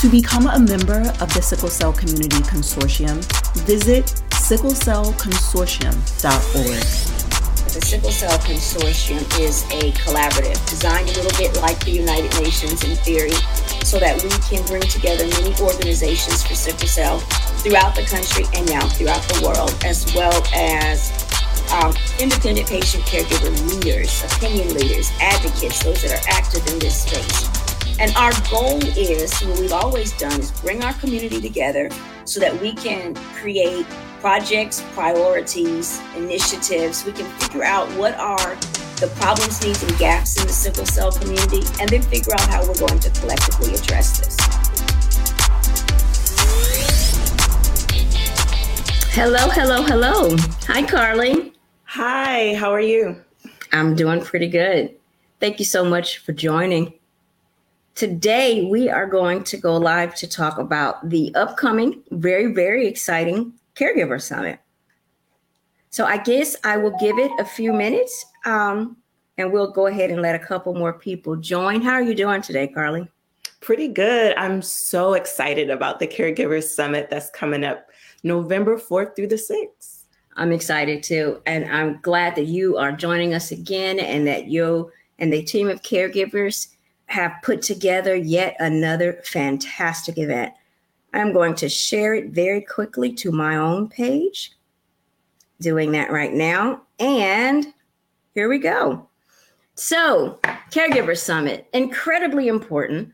To become a member of the Sickle Cell Community Consortium, visit sicklecellconsortium.org. The Sickle Cell Consortium is a collaborative designed a little bit like the United Nations in theory, so that we can bring together many organizations for sickle cell throughout the country and now throughout the world, as well as um, independent patient caregiver leaders, opinion leaders, advocates, those that are active in this space. And our goal is what we've always done is bring our community together so that we can create projects, priorities, initiatives. We can figure out what are the problems, needs, and gaps in the sickle cell community, and then figure out how we're going to collectively address this. Hello, hello, hello. Hi, Carly. Hi, how are you? I'm doing pretty good. Thank you so much for joining. Today, we are going to go live to talk about the upcoming, very, very exciting Caregiver Summit. So, I guess I will give it a few minutes um, and we'll go ahead and let a couple more people join. How are you doing today, Carly? Pretty good. I'm so excited about the Caregiver Summit that's coming up November 4th through the 6th. I'm excited too. And I'm glad that you are joining us again and that you and the team of caregivers have put together yet another fantastic event. I'm going to share it very quickly to my own page. Doing that right now. And here we go. So, Caregiver Summit, incredibly important.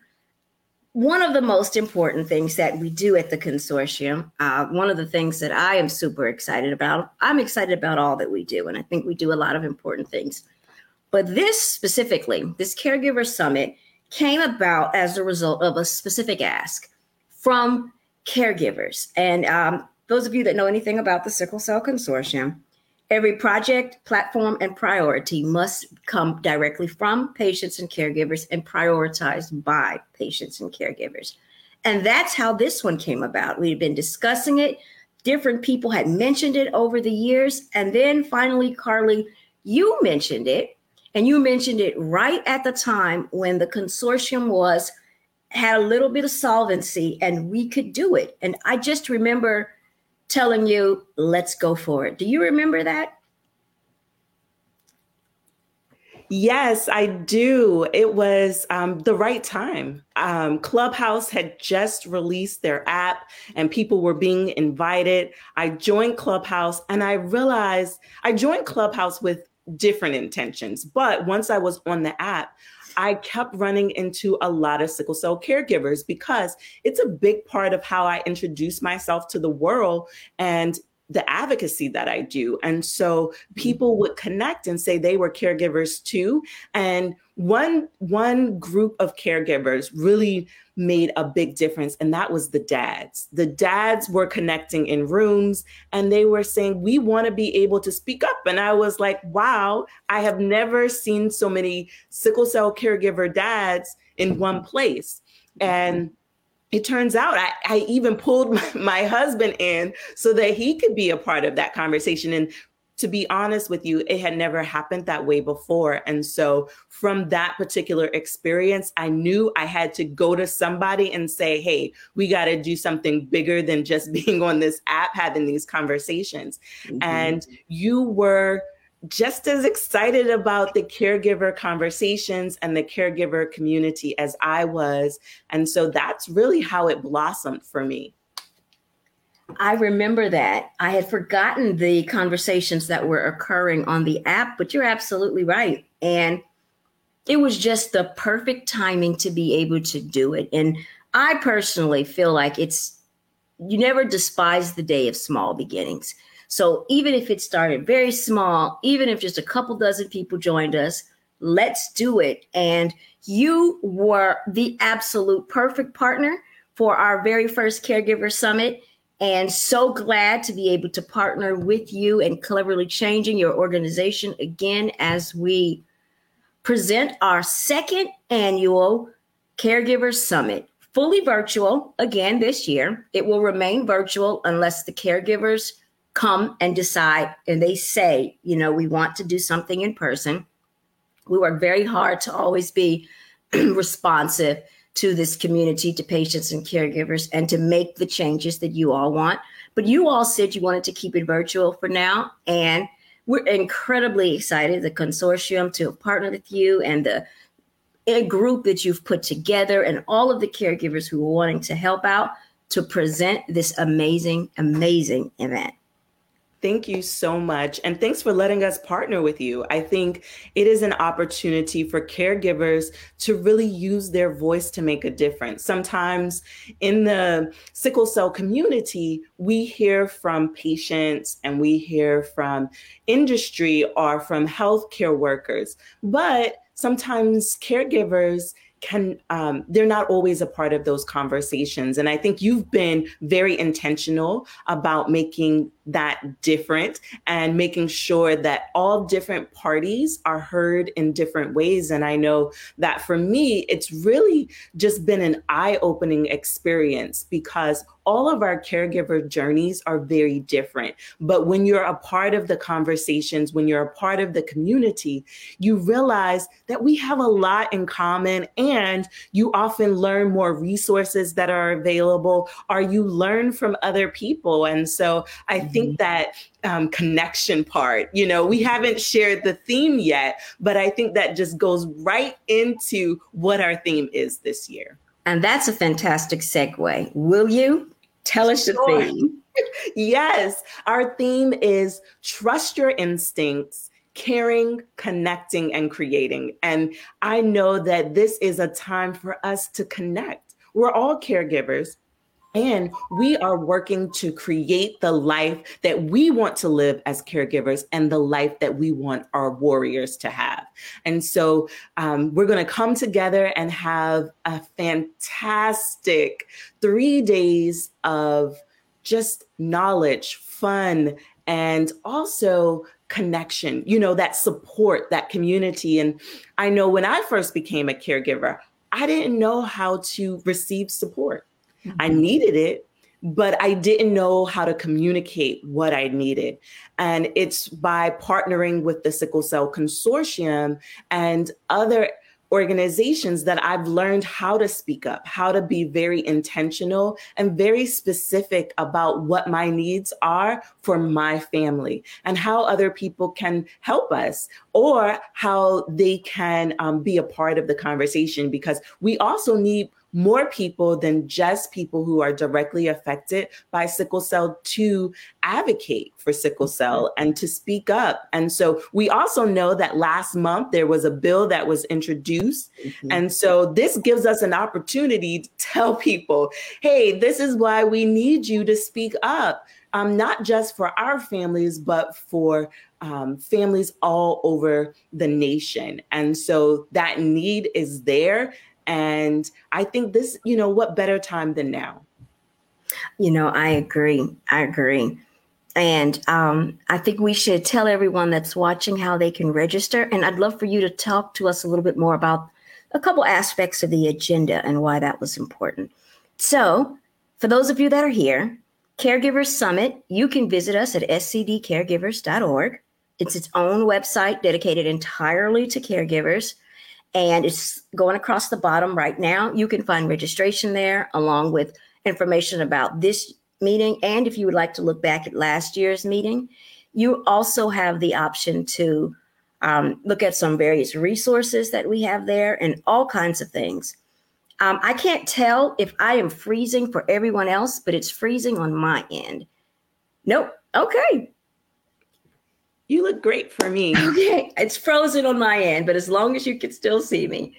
One of the most important things that we do at the consortium, uh, one of the things that I am super excited about, I'm excited about all that we do, and I think we do a lot of important things. But this specifically, this Caregiver Summit, came about as a result of a specific ask from caregivers. And um, those of you that know anything about the Sickle Cell Consortium, every project, platform, and priority must come directly from patients and caregivers and prioritized by patients and caregivers. And that's how this one came about. We've been discussing it. Different people had mentioned it over the years. And then finally, Carly, you mentioned it and you mentioned it right at the time when the consortium was had a little bit of solvency and we could do it. And I just remember telling you, let's go for it. Do you remember that? Yes, I do. It was um, the right time. Um, Clubhouse had just released their app and people were being invited. I joined Clubhouse and I realized I joined Clubhouse with different intentions. But once I was on the app, I kept running into a lot of sickle cell caregivers because it's a big part of how I introduce myself to the world and the advocacy that I do. And so mm-hmm. people would connect and say they were caregivers too. And one one group of caregivers really made a big difference and that was the dads the dads were connecting in rooms and they were saying we want to be able to speak up and i was like wow i have never seen so many sickle cell caregiver dads in one place and it turns out I, I even pulled my, my, husband in so that he could be a part of that conversation. And to be honest with you, it had never happened that way before. And so, from that particular experience, I knew I had to go to somebody and say, hey, we got to do something bigger than just being on this app having these conversations. Mm-hmm. And you were just as excited about the caregiver conversations and the caregiver community as I was. And so that's really how it blossomed for me. I remember that. I had forgotten the conversations that were occurring on the app, but you're absolutely right. And it was just the perfect timing to be able to do it. And I personally feel like it's, you never despise the day of small beginnings. So even if it started very small, even if just a couple dozen people joined us, let's do it. And you were the absolute perfect partner for our very first Caregiver Summit and so glad to be able to partner with you and Cleverly Changing your organization again as we present our second annual Caregiver Summit, fully virtual again this year. It will remain virtual unless the caregivers come and decide and they say, you know, we want to do something in person. We work very hard to always be responsive to this community, to patients and caregivers, and to make the changes that you all want. But you all said you wanted to keep it virtual for now. And we're incredibly excited, the consortium, to partner with you and the group that you've put together and all of the caregivers who are wanting to help out to present this amazing, amazing event. Thank you so much. And thanks for letting us partner with you. I think it is an opportunity for caregivers to really use their voice to make a difference. Sometimes in the sickle cell community, we hear from patients and we hear from industry or from healthcare workers, but sometimes caregivers can um, they're not always a part of those conversations and i think you've been very intentional about making that different and making sure that all different parties are heard in different ways and i know that for me it's really just been an eye-opening experience because all of our caregiver journeys are very different. But when you're a part of the conversations, when you're a part of the community, you realize that we have a lot in common and you often learn more resources that are available or you learn from other people. And so I. think that um, connection part. You know, we haven't shared the theme yet, but I think that just goes right into what our theme is this year. And that's a fantastic segue. Will you tell us the sure. theme? yes, our theme is trust your instincts, caring, connecting, and creating. And I know that this is a time for us to connect. We're all caregivers, and we are working to create the life that we want to live as caregivers and the life that we want our warriors to have. And so um, we're going to come together and have a fantastic three days of just knowledge, fun, and also connection, you know, that support, that community. And I know when I first became a caregiver, I didn't know how to receive support. Mm-hmm. I needed it, but I didn't know how to communicate what I needed. And it's by partnering with the Sickle Cell Consortium and other organizations that I've learned how to speak up, how to be very intentional and very specific about what my needs are for my family and how other people can help us or how they can um, be a part of the conversation because we also need more people than just people who are directly affected by sickle cell to advocate for sickle cell and to speak up. And so we also know that last month there was a bill that was introduced. Mm-hmm. And so this gives us an opportunity to tell people, hey, this is why we need you to speak up. Um, not just for our families, but for um, families all over the nation. And so that need is there. And I think this, you know, what better time than now? You know, I agree. I agree. And um, I think we should tell everyone that's watching how they can register. And I'd love for you to talk to us a little bit more about a couple aspects of the agenda and why that was important. So, for those of you that are here, Caregivers Summit, you can visit us at scdcaregivers.org. It's its own website dedicated entirely to caregivers and it's going across the bottom right now. You can find registration there along with information about this meeting. And if you would like to look back at last year's meeting, you also have the option to um, look at some various resources that we have there and all kinds of things. Um, I can't tell if I am freezing for everyone else, but it's freezing on my end. Nope. Okay. You look great for me. Okay. It's frozen on my end, but as long as you can still see me.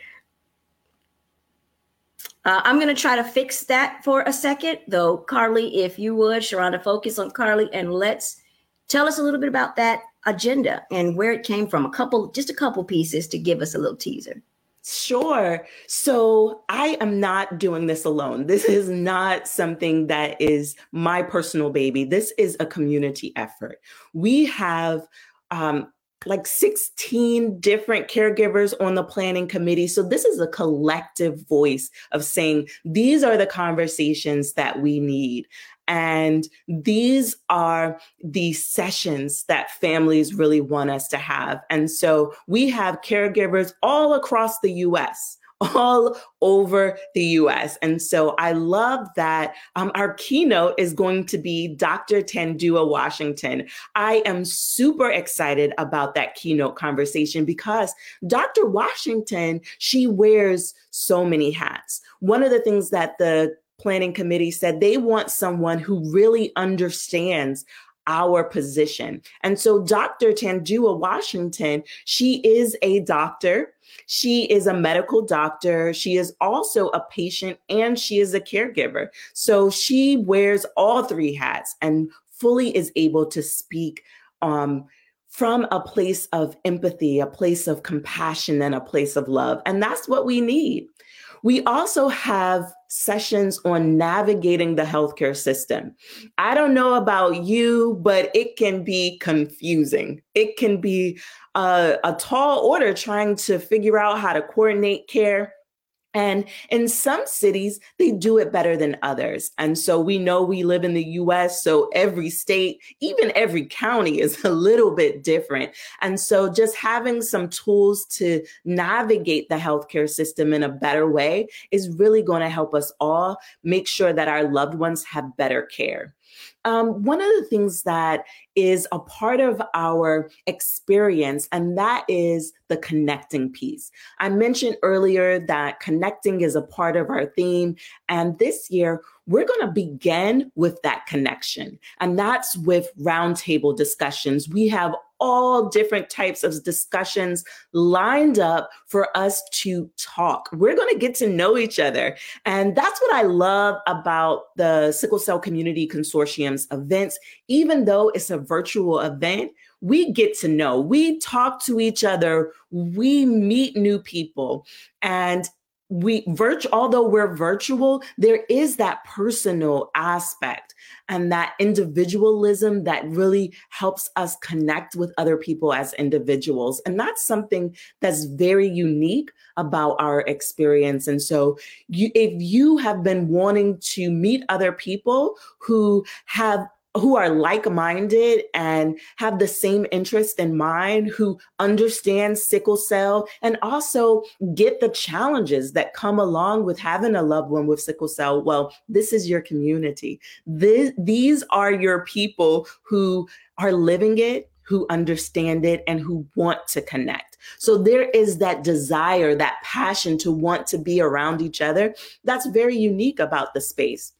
Uh, I'm going to try to fix that for a second, though. Carly, if you would, Sharonda, focus on Carly and let's tell us a little bit about that agenda and where it came from. A couple, just a couple pieces to give us a little teaser. Sure. So I am not doing this alone. This is not something that is my personal baby. This is a community effort. We have um, like 16 different caregivers on the planning committee. So this is a collective voice of saying these are the conversations that we need. And these are the sessions that families really want us to have. And so we have caregivers all across the US all over the US. And so I love that um, our keynote is going to be Dr. Tandua Washington. I am super excited about that keynote conversation because Dr. Washington, she wears so many hats. One of the things that the planning committee said they want someone who really understands our position. And so Dr. Tandua Washington, she is a doctor. She is a medical doctor. She is also a patient and she is a caregiver. So she wears all three hats and fully is able to speak um, from a place of empathy, a place of compassion, and a place of love. And that's what we need. We also have sessions on navigating the healthcare system. I don't know about you, but it can be confusing. It can be a, a tall order trying to figure out how to coordinate care and in some cities, they do it better than others. And so we know we live in the US, so every state, even every county is a little bit different. And so just having some tools to navigate the healthcare system in a better way is really going to help us all make sure that our loved ones have better care. Um, one of the things that is a part of our experience, and that is the connecting piece. I mentioned earlier that connecting is a part of our theme. And this year, we're going to begin with that connection. And that's with roundtable discussions. We have all different types of discussions lined up for us to talk. We're going to get to know each other. And that's what I love about the Sickle Cell Community Consortium's events. Even though it's a virtual event, we get to know, we talk to each other, we meet new people. And we virtual although we're virtual there is that personal aspect and that individualism that really helps us connect with other people as individuals. And that's something that's very unique about our experience. And so you, if you have been wanting to meet other people who have who are like-minded and have the same interest in mind who understand sickle cell and also get the challenges that come along with having a loved one with sickle cell well this is your community this, these are your people who are living it who understand it and who want to connect. So there is that desire, that passion to want to be around each other. That's very unique about the space.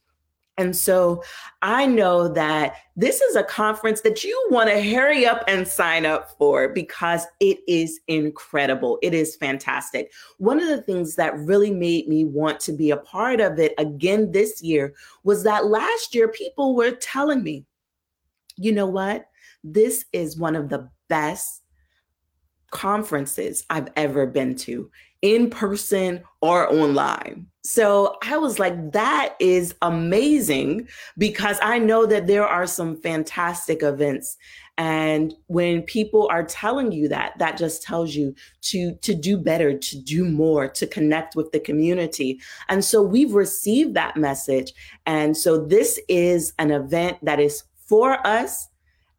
And so I know that this is a conference that you want to hurry up and sign up for because it is incredible. It is fantastic. One of the things that really made me want to be a part of it again this year was that last year people were telling me, you know what? This is one of the best conferences I've ever been to in person or online. So I was like, that is amazing because I know that there are some fantastic events. And when people are telling you that, that just tells you to, to do better, to do more, to connect with the community. And so we've received that message. And so this is an event that is for us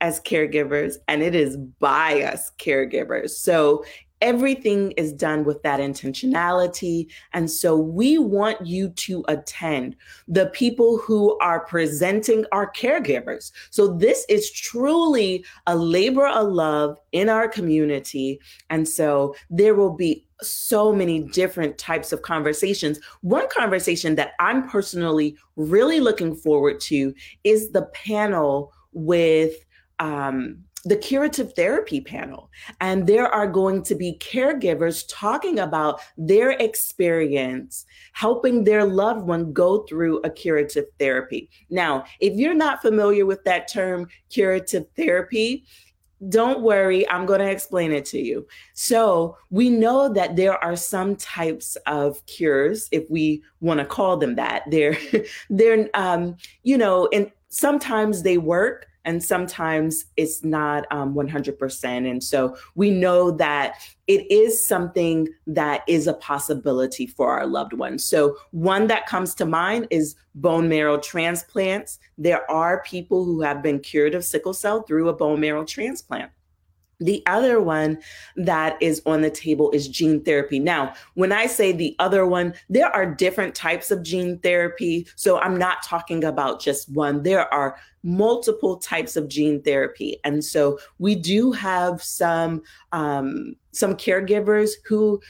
as caregivers and it is by us caregivers. So everything is done with that intentionality. And so we want you to attend. The people who are presenting are caregivers. So this is truly a labor of love in our community. And so there will be so many different types of conversations. One conversation that I'm personally really looking forward to is the panel with um, the curative therapy panel. And there are going to be caregivers talking about their experience helping their loved one go through a curative therapy. Now, if you're not familiar with that term, curative therapy, don't worry, I'm going to explain it to you. So, we know that there are some types of cures, if we want to call them that. They're, they're, um, you know, and sometimes they work, and sometimes it's not um, 100%. And so we know that it is something that is a possibility for our loved ones. So, one that comes to mind is bone marrow transplants. There are people who have been cured of sickle cell through a bone marrow transplant. The other one that is on the table is gene therapy. Now, when I say the other one, there are different types of gene therapy. So I'm not talking about just one. There are multiple types of gene therapy. And so we do have some um, some caregivers who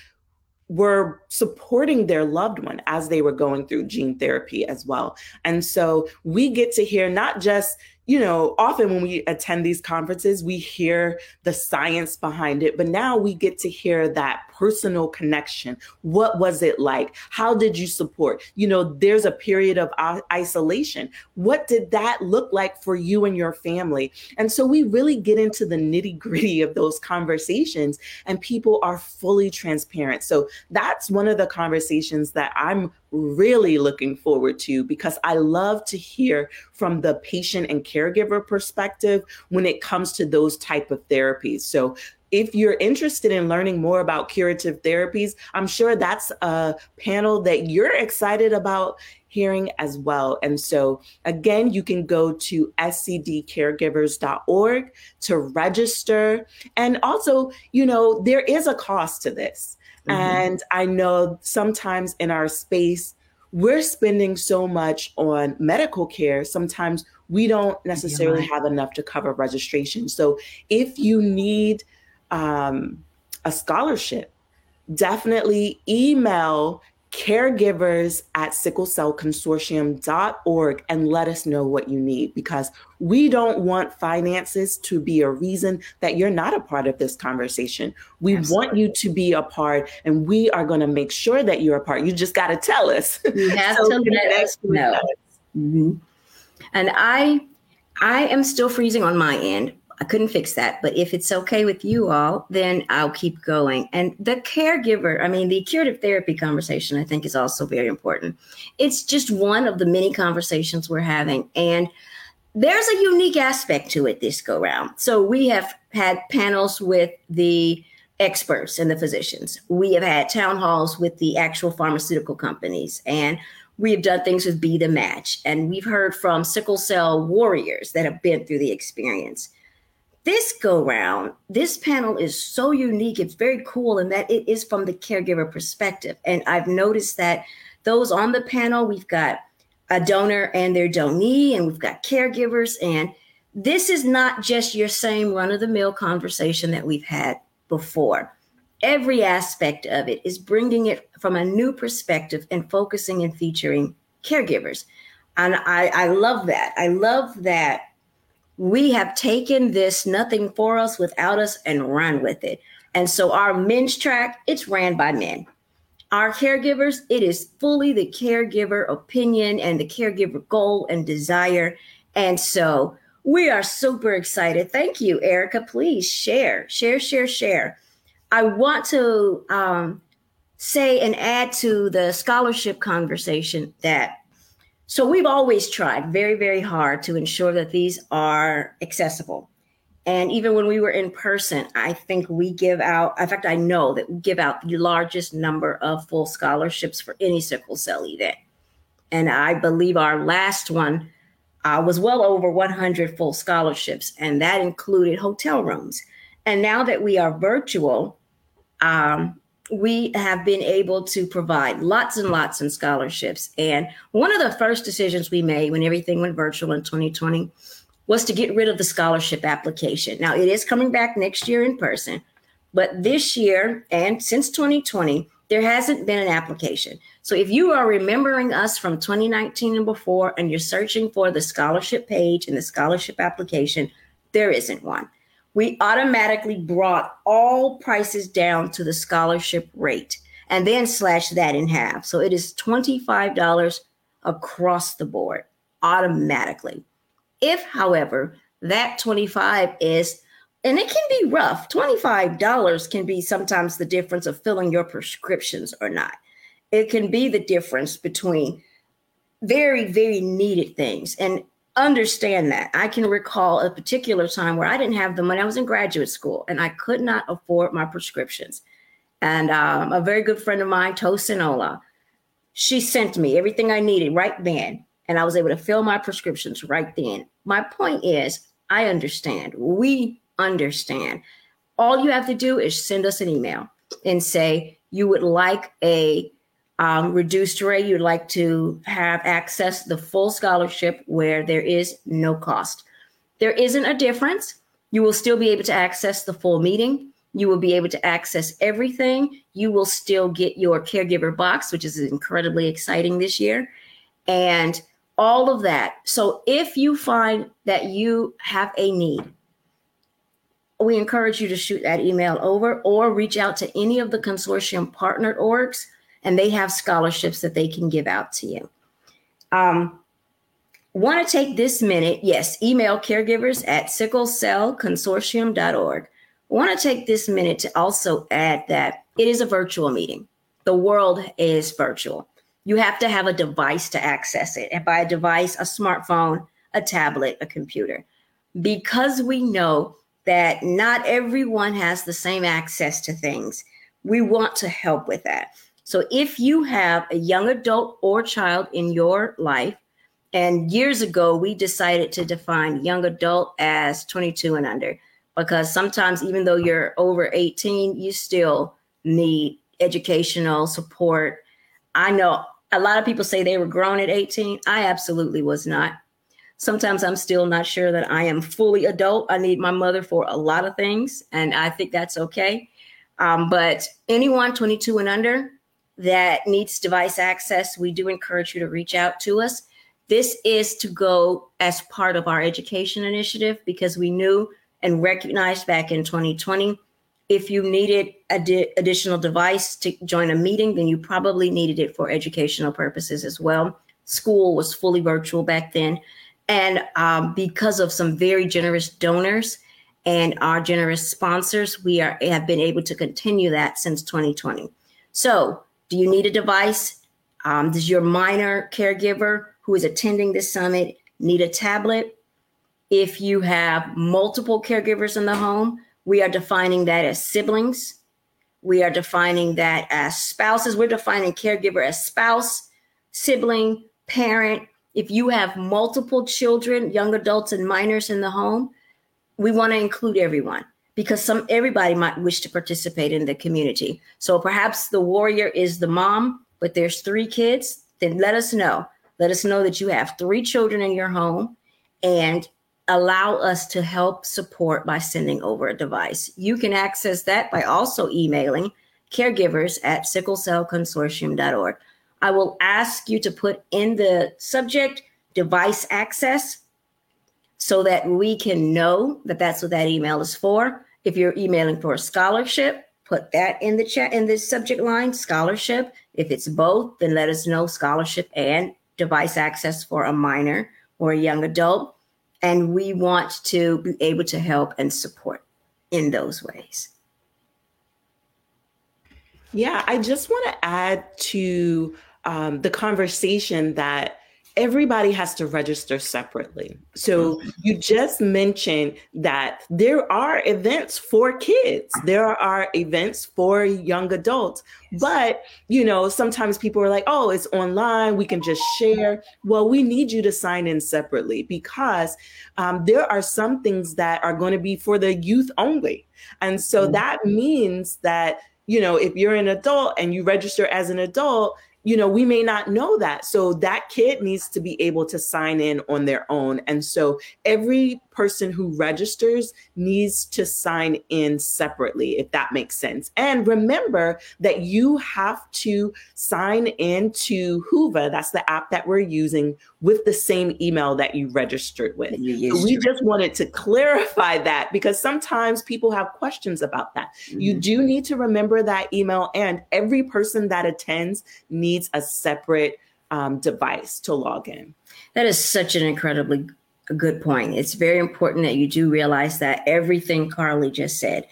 were supporting their loved one as they were going through gene therapy as well. And so we get to hear not just you know, often when we attend these conferences, we hear the science behind it, but now we get to hear that personal connection. What was it like? How did you support? You know, there's a period of isolation. What did that look like for you and your family? And so we really get into the nitty gritty of those conversations, and people are fully transparent. So that's one of the conversations that I'm really looking forward to because I love to hear from the patient and caregiver perspective when it comes to those type of therapies. So if you're interested in learning more about curative therapies, I'm sure that's a panel that you're excited about hearing as well. And so, again, you can go to scdcaregivers.org to register. And also, you know, there is a cost to this. Mm-hmm. And I know sometimes in our space, we're spending so much on medical care. Sometimes we don't necessarily yeah. have enough to cover registration. So if you need um, a scholarship, definitely email caregivers at sicklecellconsortium.org and let us know what you need because we don't want finances to be a reason that you're not a part of this conversation. We Absolutely. want you to be a part and we are going to make sure that you're a part. You just got to tell us. You have so to let us know. Mm-hmm. And I I am still freezing on my end I couldn't fix that. But if it's okay with you all, then I'll keep going. And the caregiver, I mean, the curative therapy conversation, I think, is also very important. It's just one of the many conversations we're having. And there's a unique aspect to it this go round. So we have had panels with the experts and the physicians. We have had town halls with the actual pharmaceutical companies. And we have done things with Be the Match. And we've heard from sickle cell warriors that have been through the experience. This go round, this panel is so unique. It's very cool in that it is from the caregiver perspective. And I've noticed that those on the panel, we've got a donor and their donee, and we've got caregivers. And this is not just your same run of the mill conversation that we've had before. Every aspect of it is bringing it from a new perspective and focusing and featuring caregivers. And I, I love that. I love that we have taken this nothing for us without us and run with it. And so our men's track, it's ran by men. Our caregivers, it is fully the caregiver opinion and the caregiver goal and desire. And so we are super excited. Thank you, Erica. Please share, share, share, share. I want to um, say and add to the scholarship conversation that so we've always tried very, very hard to ensure that these are accessible. And even when we were in person, I think we give out, in fact, I know that we give out the largest number of full scholarships for any sickle cell event. And I believe our last one uh, was well over 100 full scholarships, and that included hotel rooms. And now that we are virtual, um, we have been able to provide lots and lots of scholarships. And one of the first decisions we made when everything went virtual in 2020 was to get rid of the scholarship application. Now, it is coming back next year in person, but this year and since 2020, there hasn't been an application. So if you are remembering us from 2019 and before, and you're searching for the scholarship page and the scholarship application, there isn't one we automatically brought all prices down to the scholarship rate and then slash that in half. So it is $25 across the board automatically. If, however, that 25 is and it can be rough. $25 can be sometimes the difference of filling your prescriptions or not. It can be the difference between very, very needed things. And understand that. I can recall a particular time where I didn't have the money. I was in graduate school and I could not afford my prescriptions. And um, a very good friend of mine, Tosinola, she sent me everything I needed right then. And I was able to fill my prescriptions right then. My point is, I understand. We understand. All you have to do is send us an email and say you would like a um, reduced rate, you'd like to have access the full scholarship where there is no cost. There isn't a difference. You will still be able to access the full meeting. You will be able to access everything. You will still get your caregiver box, which is incredibly exciting this year. And all of that. So if you find that you have a need, we encourage you to shoot that email over or reach out to any of the consortium partnered orgs, and they have scholarships that they can give out to you. Um, Want to take this minute? Yes, email caregivers at sicklecellconsortium.org. Want to take this minute to also add that it is a virtual meeting. The world is virtual. You have to have a device to access it. And by a device, a smartphone, a tablet, a computer. Because we know that not everyone has the same access to things, we want to help with that. So if you have a young adult or child in your life and years ago, we decided to define young adult as 22 and under because sometimes, even though you're over 18, you still need educational support. I know a lot of people say they were grown at 18. I absolutely was not. Sometimes I'm still not sure that I am fully adult. I need my mother for a lot of things, and I think that's okay. Um, but anyone 22 and under that needs device access, we do encourage you to reach out to us. This is to go as part of our education initiative because we knew and recognized back in 2020 if you needed a di- additional device to join a meeting, then you probably needed it for educational purposes as well. School was fully virtual back then. And um, because of some very generous donors and our generous sponsors, we are have been able to continue that since 2020. So, do you need a device? Um, does your minor caregiver who is attending this summit need a tablet. If you have multiple caregivers in the home, we are defining that as siblings. We are defining that as spouses. We're defining caregiver as spouse, sibling, parent. If you have multiple children, young adults, and minors in the home, we want to include everyone because some everybody might wish to participate in the community. So perhaps the warrior is the mom, but there's three kids. Then let us know. Let us know that you have three children in your home and allow us to help support by sending over a device. You can access that by also emailing caregivers at sicklecellconsortium.org. I will ask you to put in the subject device access so that we can know that that's what that email is for. If you're emailing for a scholarship, put that in the chat in the subject line scholarship. If it's both, then let us know scholarship and device access for a minor or a young adult. And we want to be able to help and support in those ways. Yeah, I just want to add to um, the conversation that everybody has to register separately. So you just mentioned that there are events for kids, there are events for young adults, but you know, sometimes people are like, "Oh, it's online, we can just share." Well, we need you to sign in separately because um, there are some things that are going to be for the youth only, and so mm-hmm. that means that you know, if you're an adult and you register as an adult, you know, we may not know that. So that kid needs to be able to sign in on their own. And so every person who registers needs to sign in separately, if that makes sense. And remember that you have to sign in to Whova, that's the app that we're using, with the same email that you registered with. You so we just wanted to clarify that because sometimes people have questions about that. Mm-hmm. You do need to remember that email, and every person that attends needs a separate um, device to log in. That is such an incredibly a good point. It's very important that you do realize that everything Carly just said,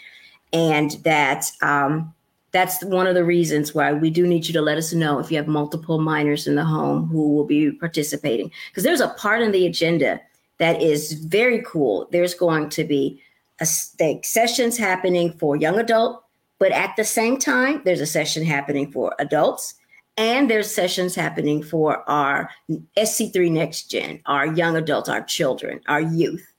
and that um, that's one of the reasons why we do need you to let us know if you have multiple minors in the home who will be participating. Because there's a part in the agenda that is very cool. There's going to be a, the sessions happening for young adult, but at the same time, there's a session happening for adults and there's sessions happening for our SC3 Next Gen, our young adults, our children, our youth.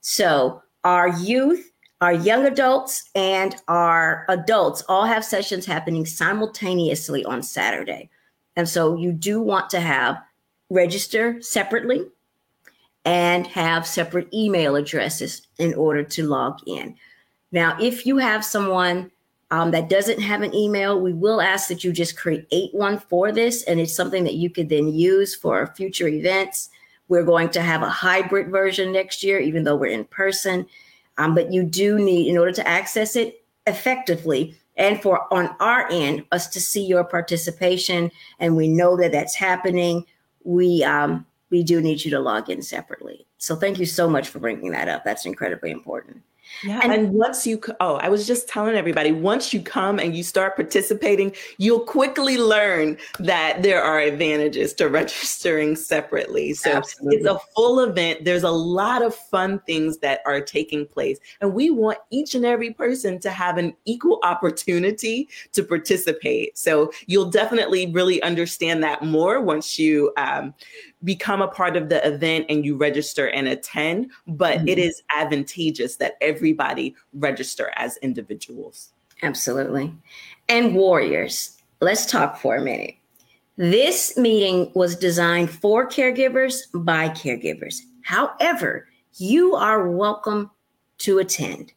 So our youth Our young adults and our adults all have sessions happening simultaneously on Saturday. And so you do want to have register separately and have separate email addresses in order to log in. Now, if you have someone um, that doesn't have an email, we will ask that you just create one for this, and it's something that you could then use for future events. We're going to have a hybrid version next year, even though we're in person. Um, but you do need, in order to access it effectively, and for on our end, us to see your participation, and we know that that's happening. We um, we do need you to log in separately. So thank you so much for bringing that up. That's incredibly important. Yeah. And, once you, oh, I was just telling everybody, once you come and you start participating, you'll quickly learn that there are advantages to registering separately. So Absolutely. it's a full event. There's a lot of fun things that are taking place. And we want each and every person to have an equal opportunity to participate. So you'll definitely really understand that more once you, um, become a part of the event and you register and attend, but mm-hmm. it is advantageous that everybody register as individuals. Absolutely. And warriors, let's talk for a minute. This meeting was designed for caregivers by caregivers. However, you are welcome to attend.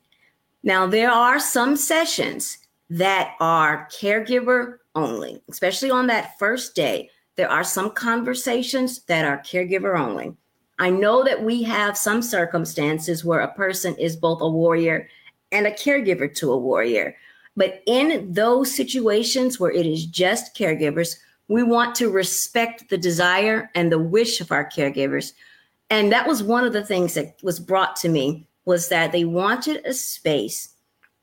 Now, there are some sessions that are caregiver only, especially on that first day there are some conversations that are caregiver only. I know that we have some circumstances where a person is both a warrior and a caregiver to a warrior. But in those situations where it is just caregivers, we want to respect the desire and the wish of our caregivers. And that was one of the things that was brought to me was that they wanted a space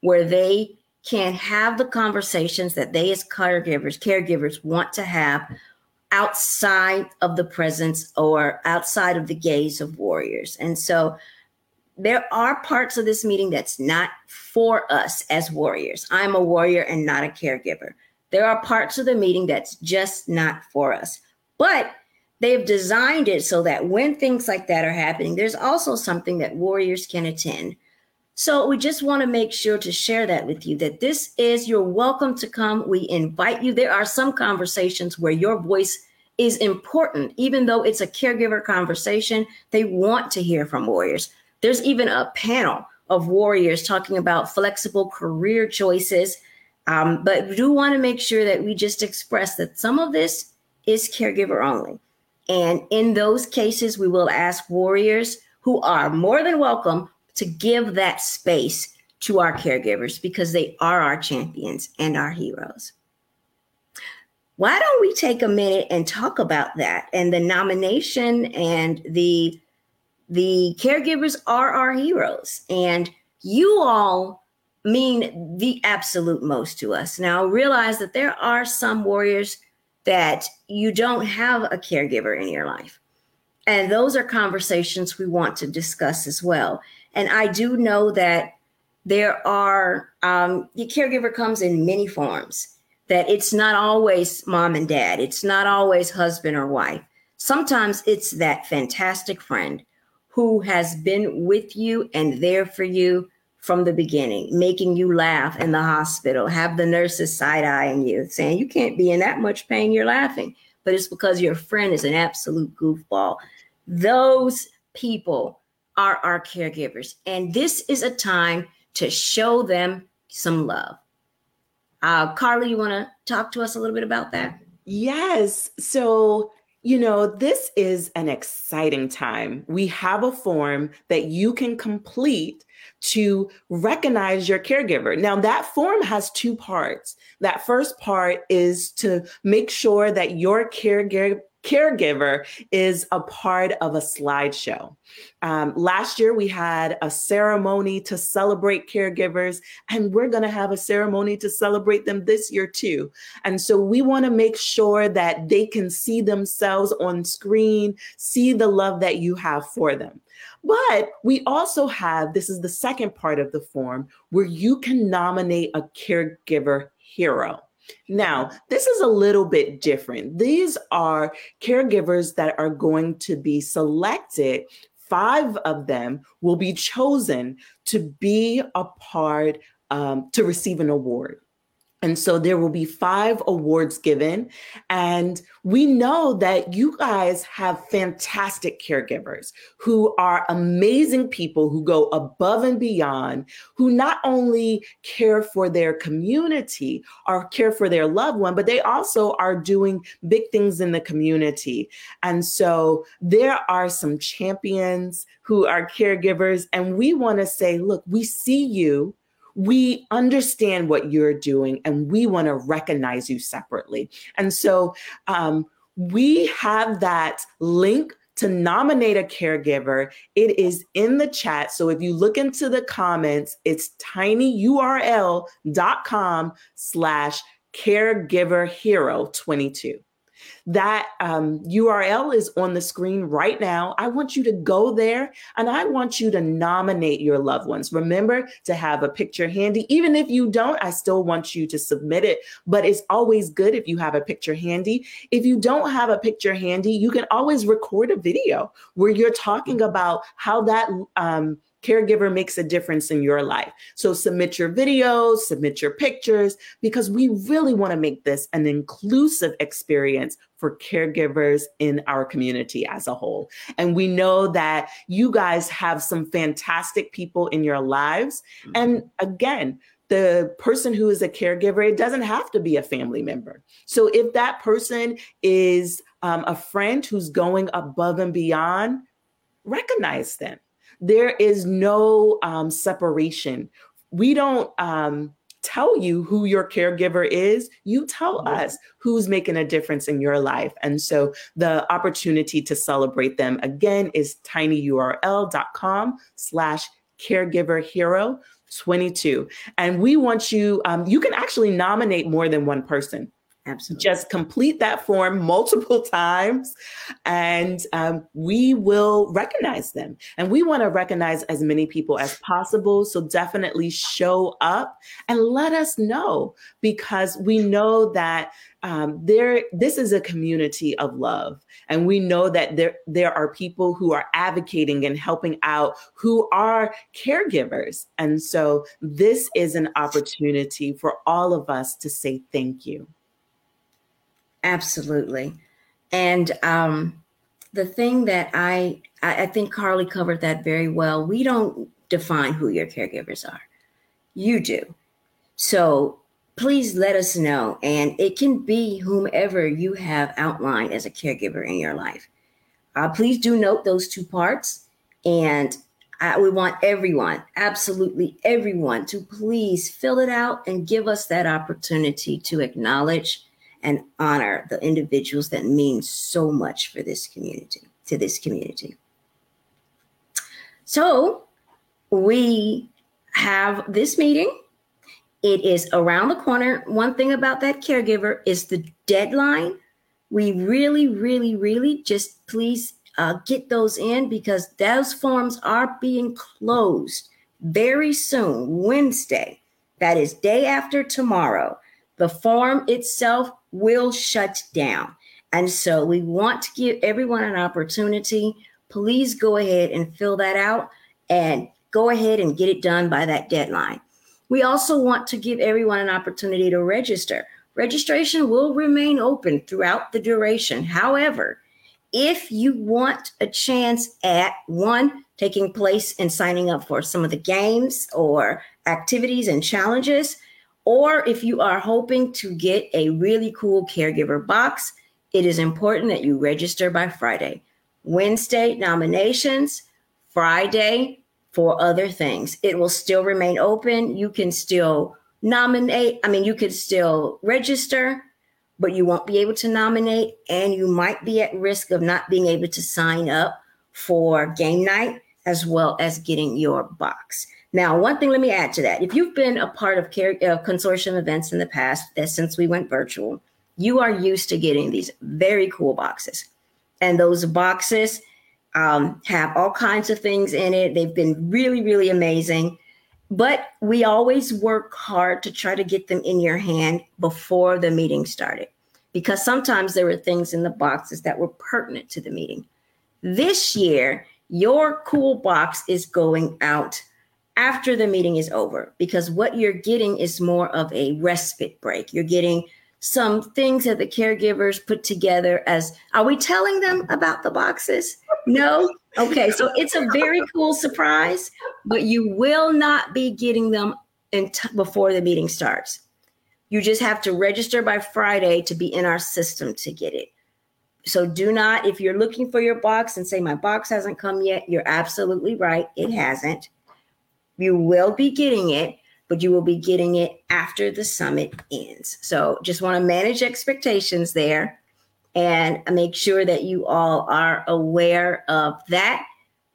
where they can have the conversations that they as caregivers caregivers want to have outside of the presence or outside of the gaze of warriors. And so there are parts of this meeting that's not for us as warriors. I'm a warrior and not a caregiver. There are parts of the meeting that's just not for us. But they've designed it so that when things like that are happening, there's also something that warriors can attend. So we just want to make sure to share that with you that this is you're welcome to come. We invite you. There are some conversations where your voice is important, even though it's a caregiver conversation. They want to hear from warriors. There's even a panel of warriors talking about flexible career choices. Um, but we do want to make sure that we just express that some of this is caregiver only. And in those cases, we will ask warriors who are more than welcome to give that space to our caregivers because they are our champions and our heroes. Why don't we take a minute and talk about that and the nomination and the the caregivers are our heroes and you all mean the absolute most to us. Now realize that there are some warriors that you don't have a caregiver in your life. And those are conversations we want to discuss as well. And I do know that there are, um, the caregiver comes in many forms, that it's not always mom and dad, it's not always husband or wife. Sometimes it's that fantastic friend who has been with you and there for you from the beginning, making you laugh in the hospital, have the nurses side eyeing you, saying you can't be in that much pain, you're laughing. But it's because your friend is an absolute goofball. Those people are our caregivers. And this is a time to show them some love. Uh, Carly, you want to talk to us a little bit about that? Yes. So, you know, this is an exciting time. We have a form that you can complete to recognize your caregiver. Now, that form has two parts. That first part is to make sure that your caregiver caregiver is a part of a slideshow. Um, last year, we had a ceremony to celebrate caregivers, and we're going to have a ceremony to celebrate them this year too. And so we want to make sure that they can see themselves on screen, see the love that you have for them. But we also have this is the second part of the form where you can nominate a caregiver hero. Now, this is a little bit different. These are caregivers that are going to be selected five of them will be chosen to be a part um, to receive an award. And so there will be five awards given. And we know that you guys have fantastic caregivers who are amazing people who go above and beyond, who not only care for their community or care for their loved one, but they also are doing big things in the community. And so there are some champions who are caregivers. And we want to say, look, we see you we understand what you're doing and we want to recognize you separately. And so um, we have that link to nominate a caregiver. It is in the chat. So if you look into the comments, it's tinyurl.com slash caregiver hero 22. That um, URL is on the screen right now. I want you to go there and I want you to nominate your loved ones. Remember to have a picture handy. Even if you don't, I still want you to submit it, but it's always good if you have a picture handy. If you don't have a picture handy, you can always record a video where you're talking about how that um, caregiver makes a difference in your life. So submit your videos, submit your pictures, because we really want to make this an inclusive experience for caregivers in our community as a whole. And we know that you guys have some fantastic people in your lives. Mm-hmm. And again, the person who is a caregiver, it doesn't have to be a family member. So if that person is um, a friend who's going above and beyond, recognize them there is no um, separation. We don't um, tell you who your caregiver is. You tell us who's making a difference in your life. And so the opportunity to celebrate them again is tinyurl.com slash caregiver hero 22. And we want you, um, you can actually nominate more than one person. Absolutely. Just complete that form multiple times and um, we will recognize them. And we want to recognize as many people as possible. So definitely show up and let us know because we know that um, there this is a community of love and we know that there there are people who are advocating and helping out who are caregivers and so this is an opportunity for all of us to say thank you Absolutely. And um, the thing that I, I think Carly covered that very well. We don't define who your caregivers are. You do. So please let us know. And it can be whomever you have outlined as a caregiver in your life. Uh, please do note those two parts. And I, we want everyone, absolutely everyone, to please fill it out and give us that opportunity to acknowledge and honor the individuals that mean so much for this community, to this community. So we have this meeting. It is around the corner. One thing about that caregiver is the deadline. We really, really, really just please uh, get those in because those forms are being closed very soon, Wednesday. That is day after tomorrow. The form itself will shut down. And so we want to give everyone an opportunity. Please go ahead and fill that out and go ahead and get it done by that deadline. We also want to give everyone an opportunity to register. Registration will remain open throughout the duration. However, if you want a chance at one, taking place and signing up for some of the games or activities and challenges, or if you are hoping to get a really cool caregiver box, it is important that you register by Friday. Wednesday, nominations, Friday for other things. It will still remain open. You can still nominate, I mean, you could still register, but you won't be able to nominate, and you might be at risk of not being able to sign up for game night as well as getting your box. Now, one thing, let me add to that. If you've been a part of care, uh, consortium events in the past, that since we went virtual, you are used to getting these very cool boxes. And those boxes um, have all kinds of things in it. They've been really, really amazing. But we always work hard to try to get them in your hand before the meeting started because sometimes there were things in the boxes that were pertinent to the meeting. This year, your cool box is going out after the meeting is over because what you're getting is more of a respite break. You're getting some things that the caregivers put together as are we telling them about the boxes? No? Okay, so it's a very cool surprise, but you will not be getting them t- before the meeting starts. You just have to register by Friday to be in our system to get it. So do not, if you're looking for your box and say, my box hasn't come yet, you're absolutely right. It hasn't. You will be getting it, but you will be getting it after the summit ends. So just want to manage expectations there and make sure that you all are aware of that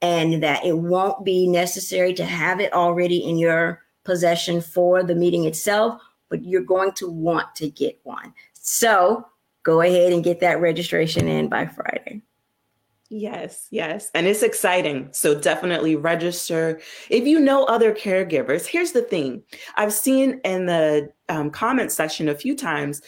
and that it won't be necessary to have it already in your possession for the meeting itself, but you're going to want to get one. So go ahead and get that registration in by Friday. Yes, yes. And it's exciting. So definitely register. If you know other caregivers, here's the thing I've seen in the um, comment section a few times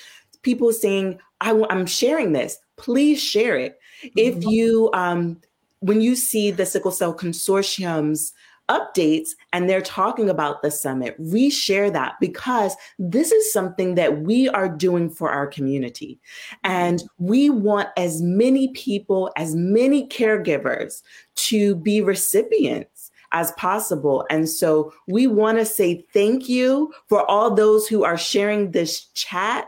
people saying, I, am sharing this. Please share it. Mm-hmm. If you, um, when you see the Sickle Cell Consortium's updates and they're talking about the summit, reshare that because this is something that we are doing for our community. And we want as many people, as many caregivers to be recipients as possible. And so we want to say thank you for all those who are sharing this chat.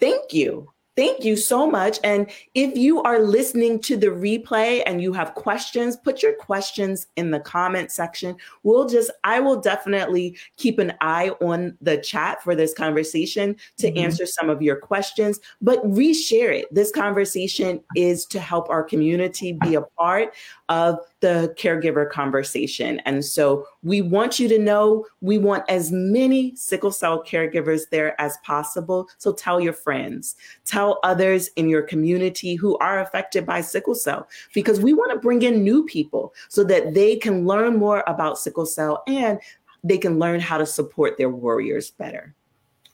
Thank you. Thank you so much. And if you are listening to the replay and you have questions, put your questions in the comment section. We'll just, I will definitely keep an eye on the chat for this conversation to mm-hmm. answer some of your questions, but reshare it. This conversation is to help our community be a part of the caregiver conversation. And so we want you to know we want as many sickle cell caregivers there as possible. So tell your friends, tell others in your community who are affected by sickle cell, because we want to bring in new people so that they can learn more about sickle cell and they can learn how to support their warriors better.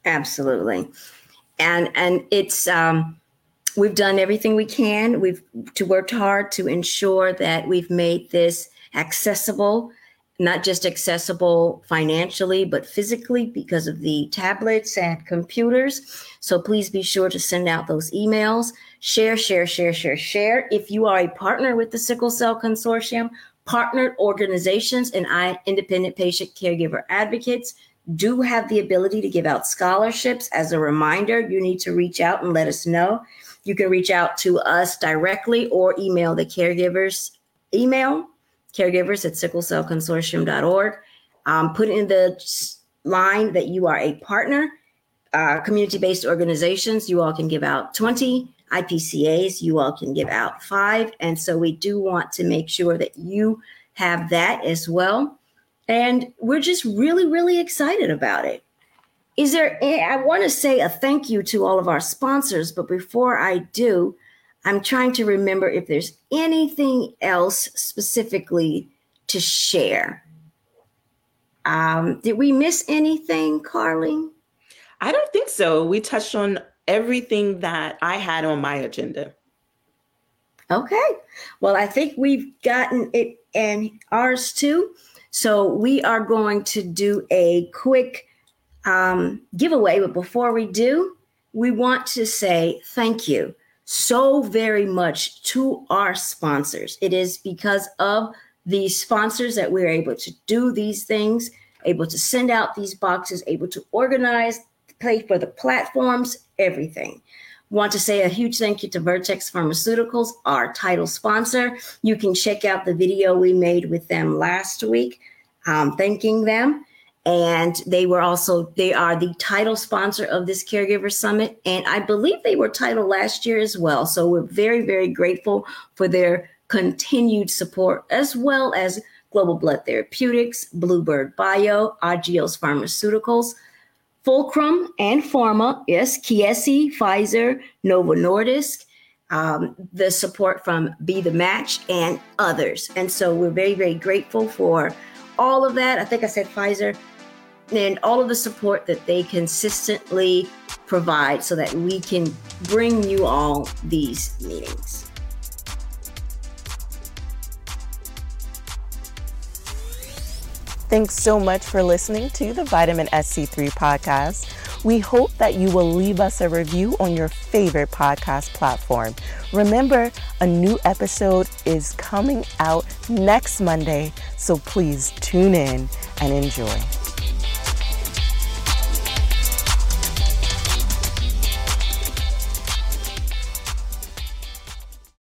Absolutely. And and it's um we've done everything we can. We've to worked hard to ensure that we've made this accessible, not just accessible financially, but physically because of the tablets and computers. So please be sure to send out those emails. Share, share, share, share, share. If you are a partner with the Sickle Cell Consortium, partnered organizations, and I, independent patient caregiver advocates, do have the ability to give out scholarships. As a reminder, you need to reach out and let us know. You can reach out to us directly or email the caregivers email, caregivers at sicklecellconsortium.org. Um, put in the line that you are a partner. Uh, community based organizations, you all can give out 20. IPCAs, you all can give out five. And so we do want to make sure that you have that as well. And we're just really, really excited about it. Is there, I want to say a thank you to all of our sponsors, but before I do, I'm trying to remember if there's anything else specifically to share. Um, did we miss anything, Carly? I don't think so. We touched on everything that I had on my agenda. Okay. Well, I think we've gotten it and ours too. So we are going to do a quick um, giveaway. But before we do, we want to say thank you so very much to our sponsors. It is because of the sponsors that we're able to do these things, able to send out these boxes, able to organize, pay for the platforms, everything. Want to say a huge thank you to Vertex Pharmaceuticals, our title sponsor. You can check out the video we made with them last week, um, thanking them and they were also they are the title sponsor of this caregiver summit. And i believe they were title last year as well. So we're very very grateful for their continued support as well as global blood therapeutics bluebird bio agios pharmaceuticals fulcrum and pharma yes Chiesi, pfizer novo nordisk um, the support from be the match and others. And so we're very very grateful for all of that. I think i said pfizer and all of the support that they consistently provide so that we can bring you all these meetings. Thanks so much for listening to the Vitamin SC3 podcast. We hope that you will leave us a review on your favorite podcast platform. Remember, a new episode is coming out next Monday, so please tune in and enjoy.